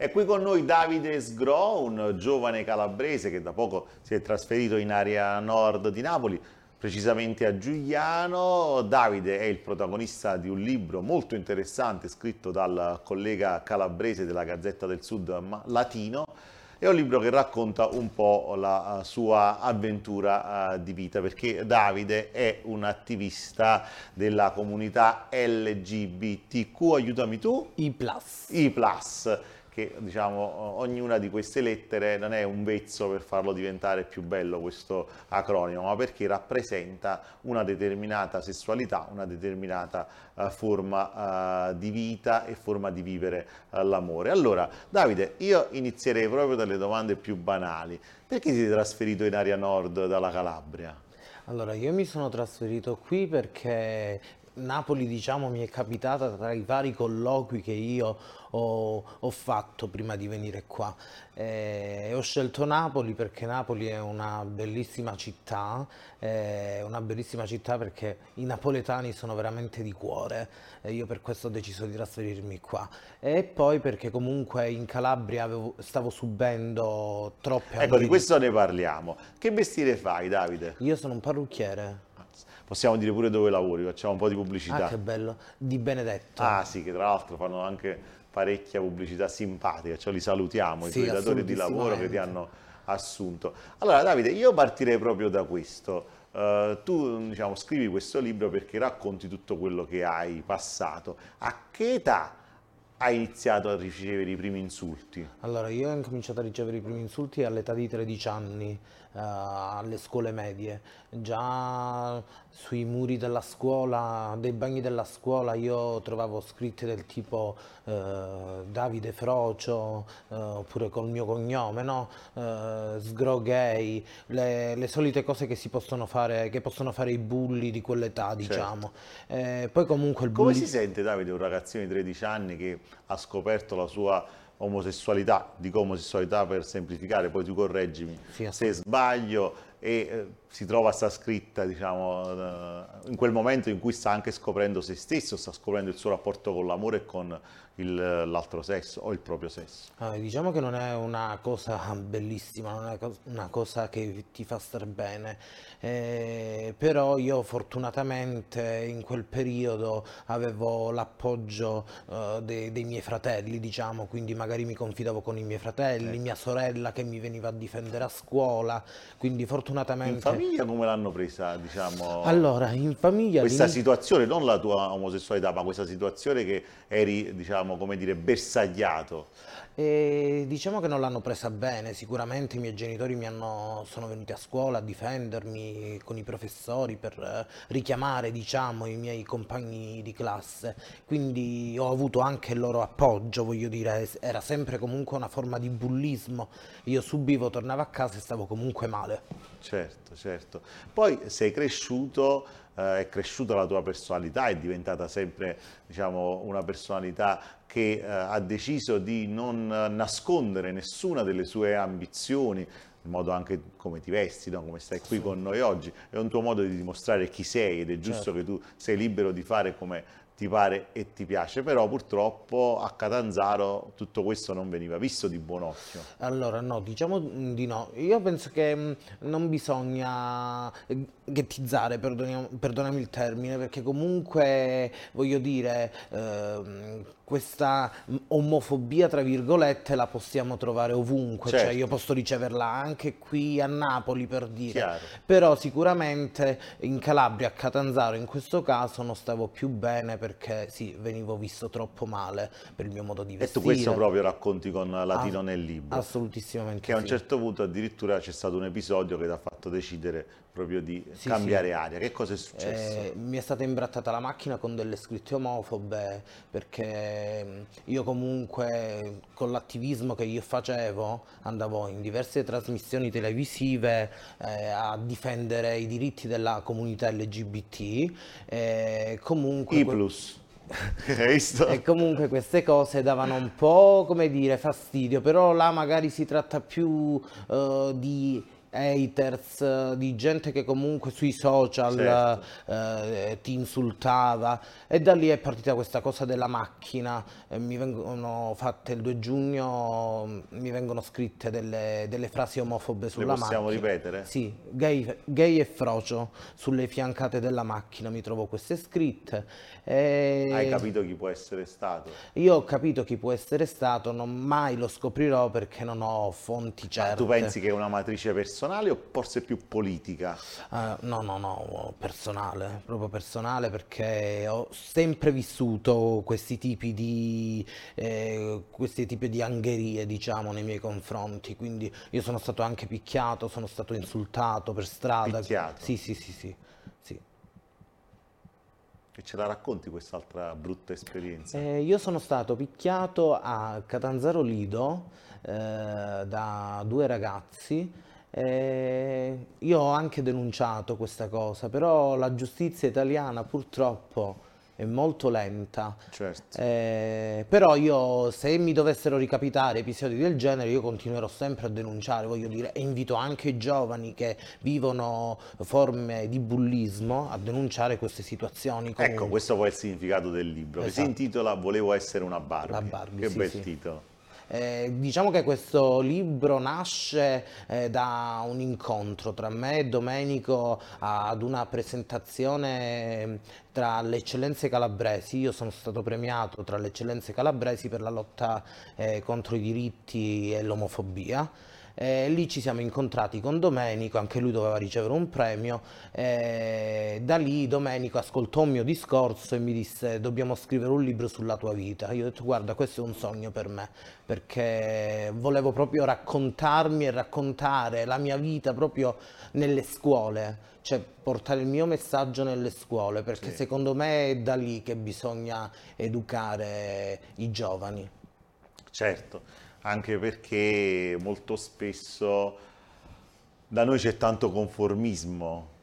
È qui con noi Davide Sgro, un giovane calabrese che da poco si è trasferito in area nord di Napoli, precisamente a Giuliano. Davide è il protagonista di un libro molto interessante scritto dal collega calabrese della Gazzetta del Sud Latino. È un libro che racconta un po' la sua avventura uh, di vita, perché Davide è un attivista della comunità LGBTQ, aiutami tu? I+. I+ che diciamo, ognuna di queste lettere non è un vezzo per farlo diventare più bello questo acronimo, ma perché rappresenta una determinata sessualità, una determinata uh, forma uh, di vita e forma di vivere uh, l'amore. Allora, Davide, io inizierei proprio dalle domande più banali. Perché sei trasferito in area nord dalla Calabria? Allora, io mi sono trasferito qui perché Napoli diciamo mi è capitata tra i vari colloqui che io ho, ho fatto prima di venire qua. Eh, ho scelto Napoli perché Napoli è una bellissima città, eh, una bellissima città perché i napoletani sono veramente di cuore e io per questo ho deciso di trasferirmi qua. E poi perché comunque in Calabria avevo, stavo subendo troppe... Ecco, di questo ne parliamo. Che mestiere fai Davide? Io sono un parrucchiere. Possiamo dire pure dove lavori, facciamo un po' di pubblicità. Ah, che bello, di Benedetto. Ah sì, che tra l'altro fanno anche parecchia pubblicità simpatica, cioè li salutiamo, sì, i tuoi datori di lavoro che ti hanno assunto. Allora Davide, io partirei proprio da questo. Uh, tu diciamo, scrivi questo libro perché racconti tutto quello che hai passato. A che età hai iniziato a ricevere i primi insulti? Allora, io ho incominciato a ricevere i primi insulti all'età di 13 anni alle scuole medie. Già sui muri della scuola, dei bagni della scuola, io trovavo scritte del tipo uh, Davide Frocio, uh, oppure col mio cognome, no? Sgrogay, le, le, solite cose che si possono fare, che possono fare i bulli di quell'età, certo. diciamo. Eh, poi comunque il bulli... Come si sente Davide, un ragazzino di 13 anni che ha scoperto la sua omosessualità, dico omosessualità per semplificare, poi tu correggimi sì, se sbaglio, e eh, si trova sta scritta diciamo, eh, in quel momento in cui sta anche scoprendo se stesso, sta scoprendo il suo rapporto con l'amore e con l'altro sesso o il proprio sesso. Ah, diciamo che non è una cosa bellissima, non è una cosa che ti fa star bene, eh, però io fortunatamente in quel periodo avevo l'appoggio eh, dei, dei, miei fratelli, diciamo, quindi magari mi confidavo con i miei fratelli, eh. mia sorella che mi veniva a difendere a scuola, quindi fortunatamente... In famiglia come l'hanno presa, diciamo? Allora, in famiglia... Questa situazione, non la tua omosessualità, ma questa situazione che eri, diciamo, come dire, bersagliato? E diciamo che non l'hanno presa bene, sicuramente i miei genitori mi hanno, sono venuti a scuola a difendermi con i professori per eh, richiamare diciamo, i miei compagni di classe, quindi ho avuto anche il loro appoggio, voglio dire, era sempre comunque una forma di bullismo, io subivo, tornavo a casa e stavo comunque male. Certo, certo. Poi sei cresciuto eh, è cresciuta la tua personalità, è diventata sempre diciamo, una personalità che eh, ha deciso di non nascondere nessuna delle sue ambizioni, il modo anche come ti vesti, no? come stai qui con noi oggi, è un tuo modo di dimostrare chi sei ed è giusto certo. che tu sei libero di fare come ti pare e ti piace, però purtroppo a Catanzaro tutto questo non veniva visto di buon occhio. Allora no, diciamo di no, io penso che mm, non bisogna ghettizzare, perdonami il termine, perché comunque voglio dire... Eh, questa omofobia, tra virgolette, la possiamo trovare ovunque, certo. cioè io posso riceverla anche qui a Napoli per dire, Chiaro. però sicuramente in Calabria, a Catanzaro in questo caso non stavo più bene perché sì, venivo visto troppo male per il mio modo di vestire. E tu questo proprio racconti con Latino ah, nel libro? Assolutissimamente Che a un certo punto addirittura c'è stato un episodio che ti ha fatto decidere proprio di sì, cambiare sì. aria. Che cosa è successo? Eh, mi è stata imbrattata la macchina con delle scritte omofobe perché mm, io comunque con l'attivismo che io facevo andavo in diverse trasmissioni televisive eh, a difendere i diritti della comunità LGBT. Eh, comunque... I plus. e comunque queste cose davano un po' come dire fastidio però là magari si tratta più uh, di haters, di gente che comunque sui social Certo. eh, ti insultava e da lì è partita questa cosa della macchina. Eh, mi vengono fatte il 2 giugno, mi vengono scritte delle, delle frasi omofobe Le sulla possiamo macchina. ripetere? Sì, gay, gay e frocio sulle fiancate della macchina mi trovo queste scritte. E Hai capito chi può essere stato? Io ho capito chi può essere stato, non mai lo scoprirò perché non ho fonti Ma certe. tu pensi che è una matrice personale o forse più politica? Eh, no, no, no, personale, proprio personale perché ho sempre vissuto questi tipi di, eh, questi tipi di angherie, diciamo, nei miei confronti. Quindi io sono stato anche picchiato, sono stato insultato per strada. Picchiato? Sì, sì, sì, sì, sì. E ce la racconti quest'altra brutta esperienza? Eh, io sono stato picchiato a Catanzaro Lido eh, da due ragazzi. Eh, io ho anche denunciato questa cosa, però la giustizia italiana purtroppo è molto lenta. Certo. Eh, però io, se mi dovessero ricapitare episodi del genere, io continuerò sempre a denunciare, voglio dire, e invito anche i giovani che vivono forme di bullismo a denunciare queste situazioni. Ecco, comunque. questo poi è il significato del libro, che si Esatto. intitola Volevo essere una Barbie. Barbie, Che sì, bel sì. titolo. Eh, diciamo che questo libro nasce eh, da un incontro tra me e Domenico ad una presentazione eh, tra le eccellenze calabresi. Io sono stato premiato tra le eccellenze calabresi per la lotta eh, contro i diritti e l'omofobia. Eh, lì ci siamo incontrati con Domenico, anche lui doveva ricevere un premio. eh, da lì Domenico ascoltò un mio discorso e mi disse: Dobbiamo scrivere un libro sulla tua vita. Io ho detto: Guarda, questo è un sogno per me perché volevo proprio raccontarmi e raccontare la mia vita proprio nelle scuole, cioè portare il mio messaggio nelle scuole, perché Sì. secondo me è da lì che bisogna educare i giovani. Certo, anche perché molto spesso da noi c'è tanto conformismo.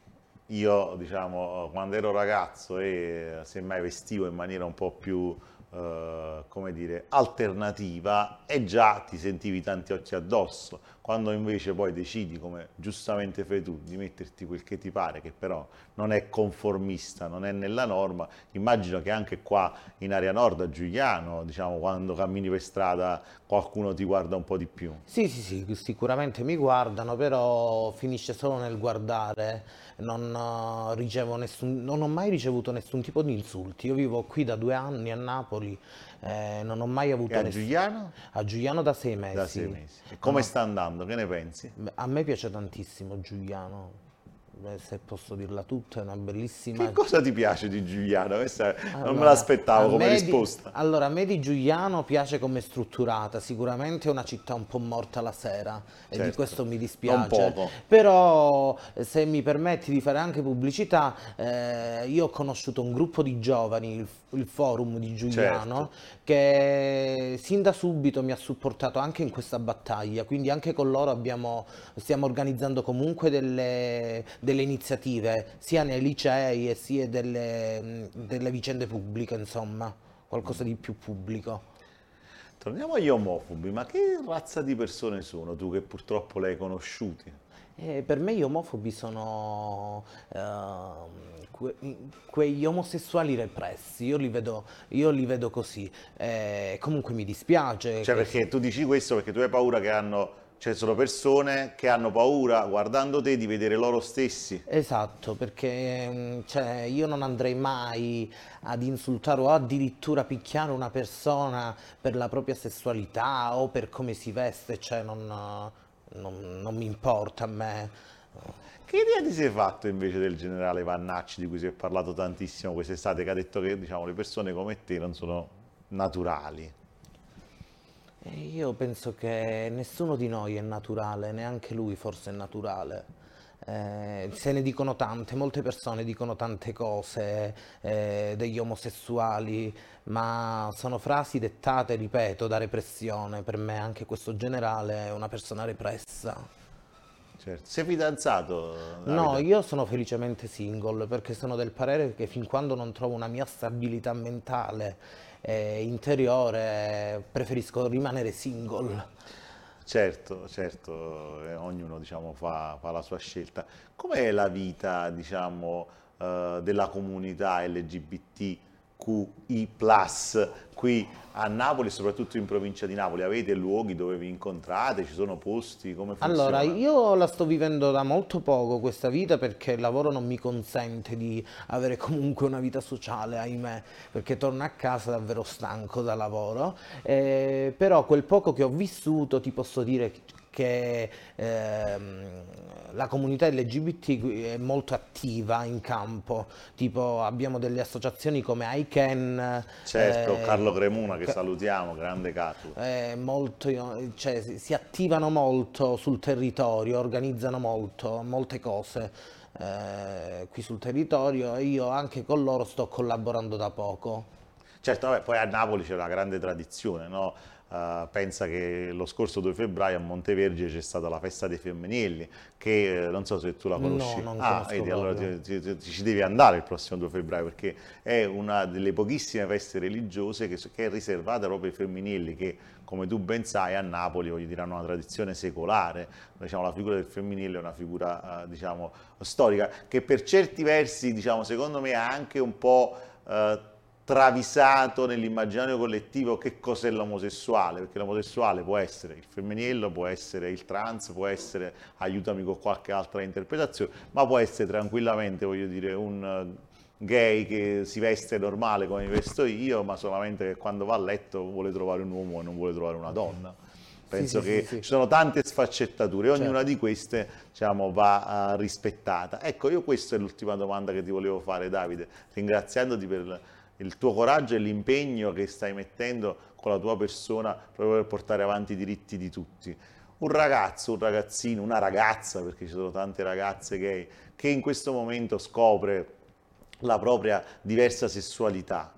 Io, diciamo, quando ero ragazzo e semmai vestivo in maniera un po' più, eh, come dire, alternativa e già ti sentivi tanti occhi addosso. Quando invece poi decidi, come giustamente fai tu, di metterti quel che ti pare, che però non è conformista, non è nella norma, immagino che anche qua in area nord, a Giuliano, diciamo, quando cammini per strada qualcuno ti guarda un po' di più. Sì, sì, sì, sicuramente mi guardano, però finisce solo nel guardare, non eh, ricevo nessun, non ho mai ricevuto nessun tipo di insulti. Io vivo qui da due anni a Napoli, eh, non ho mai E avuto a nessun... Giuliano? A Giuliano da sei mesi. Da sei mesi. E come No. sta andando? Che ne pensi? A me piace tantissimo Giuliano, Beh, se posso dirla tutta, è una bellissima... Che cosa ti piace di Giuliano? Questa non me Allora, l'aspettavo come me di- risposta. allora, a me di Giuliano piace come è strutturata, sicuramente è una città un po' morta la sera e di Certo, questo mi non dispiace. poco. Però, se mi permetti di fare anche pubblicità, eh, io ho conosciuto un gruppo di giovani, il, il forum di Giuliano, Certo. che sin da subito mi ha supportato anche in questa battaglia, quindi anche con loro abbiamo, stiamo organizzando comunque delle, delle iniziative, sia nei licei e sia delle, delle vicende pubbliche, insomma, qualcosa di più pubblico. Torniamo agli omofobi, ma che razza di persone sono tu che purtroppo le hai conosciuti? Eh, per me gli omofobi sono ehm, que- quegli omosessuali repressi, io li vedo, io li vedo così. Eh, comunque mi dispiace. Cioè che- perché tu dici questo perché tu hai paura che hanno, cioè sono persone che hanno paura guardando te di vedere loro stessi. Esatto, perché mm, cioè, io non andrei mai ad insultare o addirittura picchiare una persona per la propria sessualità o per come si veste, cioè non, non- non mi importa a me. Che idea ti sei fatto invece del generale Vannacci di cui si è parlato tantissimo quest'estate, che ha detto che diciamo, le persone come te non sono naturali? E io penso che nessuno di noi è naturale, neanche lui forse è naturale. Eh, se ne dicono tante, molte persone dicono tante cose eh, degli omosessuali, ma sono frasi dettate, ripeto, da repressione. Per me anche questo generale è una persona repressa. Certo. Sei fidanzato? No, io sono felicemente single perché sono del parere che fin quando non trovo una mia stabilità mentale e interiore preferisco rimanere single. Certo, certo, eh, ognuno diciamo, fa, fa, la sua scelta. Com'è la vita diciamo, eh, della comunità LGBT? QI+, qui a Napoli soprattutto in provincia di Napoli? Avete luoghi dove vi incontrate? Ci sono posti? Come funziona? Allora, io la sto vivendo da molto poco questa vita perché il lavoro non mi consente di avere comunque una vita sociale, ahimè, perché torno a casa davvero stanco da lavoro, eh, però quel poco che ho vissuto ti posso dire che ehm, la comunità LGBT è molto attiva in campo, tipo abbiamo delle associazioni come ICANN. Certo, eh, Carlo Cremuna che salutiamo, grande capo. Eh, cioè, si attivano molto sul territorio, organizzano molto, molte cose. Eh, qui sul territorio e io anche con loro sto collaborando da poco. Certo, vabbè, poi a Napoli c'è una grande tradizione, no? Uh, pensa che lo scorso 2 febbraio a Montevergine c'è stata la festa dei femminili, che eh, non so se tu la conosci. No, non ah, vedi, allora ti, ti, ti, ci devi andare il prossimo 2 febbraio perché è una delle pochissime feste religiose che, che, è riservata proprio ai femminili, che come tu ben sai a Napoli voglio dire, hanno una tradizione secolare. Diciamo, la figura del femminile è una figura uh, diciamo, storica che per certi versi, diciamo, secondo me, ha anche un po'. Uh, travisato nell'immaginario collettivo che cos'è l'omosessuale, perché l'omosessuale può essere il femminile, può essere il trans, può essere, aiutami con qualche altra interpretazione, ma può essere tranquillamente, voglio dire, un eh, gay che si veste normale come mi vesto io, ma solamente che quando va a letto vuole trovare un uomo e non vuole trovare una donna. Penso sì, che sì, sì, ci sono tante sfaccettature, ognuna certo. di queste diciamo, va uh, rispettata. Ecco, io questa è l'ultima domanda che ti volevo fare, Davide, ringraziandoti per il tuo coraggio e l'impegno che stai mettendo con la tua persona proprio per portare avanti i diritti di tutti. Un ragazzo, un ragazzino, una ragazza, perché ci sono tante ragazze gay, che in questo momento scopre la propria diversa sessualità,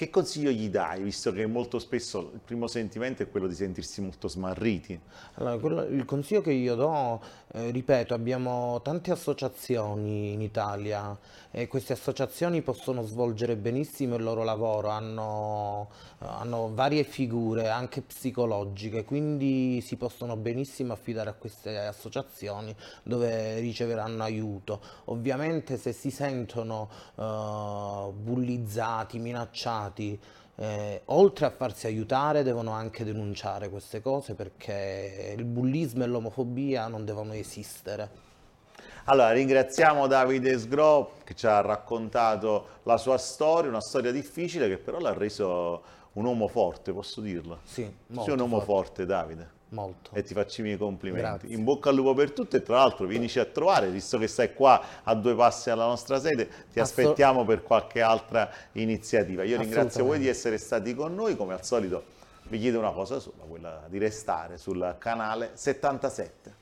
che consiglio gli dai, visto che molto spesso il primo sentimento è quello di sentirsi molto smarriti? Allora, quello, il consiglio che io do, eh, ripeto, abbiamo tante associazioni in Italia e queste associazioni possono svolgere benissimo il loro lavoro, hanno, hanno varie figure, anche psicologiche, quindi si possono benissimo affidare a queste associazioni dove riceveranno aiuto. Ovviamente se si sentono uh, bullizzati, minacciati, stati, eh, oltre a farsi aiutare, devono anche denunciare queste cose perché il bullismo e l'omofobia non devono esistere. Allora, ringraziamo Davide Sgro che ci ha raccontato la sua storia, una storia difficile che però l'ha reso un uomo forte, posso dirlo? Sì, molto Sei un uomo forte, forte Davide molto. E ti faccio i miei complimenti. Grazie. In bocca al lupo per tutto e tra l'altro vienici a trovare, visto che stai qua a due passi dalla nostra sede, ti Assol aspettiamo per qualche altra iniziativa. Io ringrazio voi di essere stati con noi, come al solito vi chiedo una cosa sola, quella di restare sul canale 77.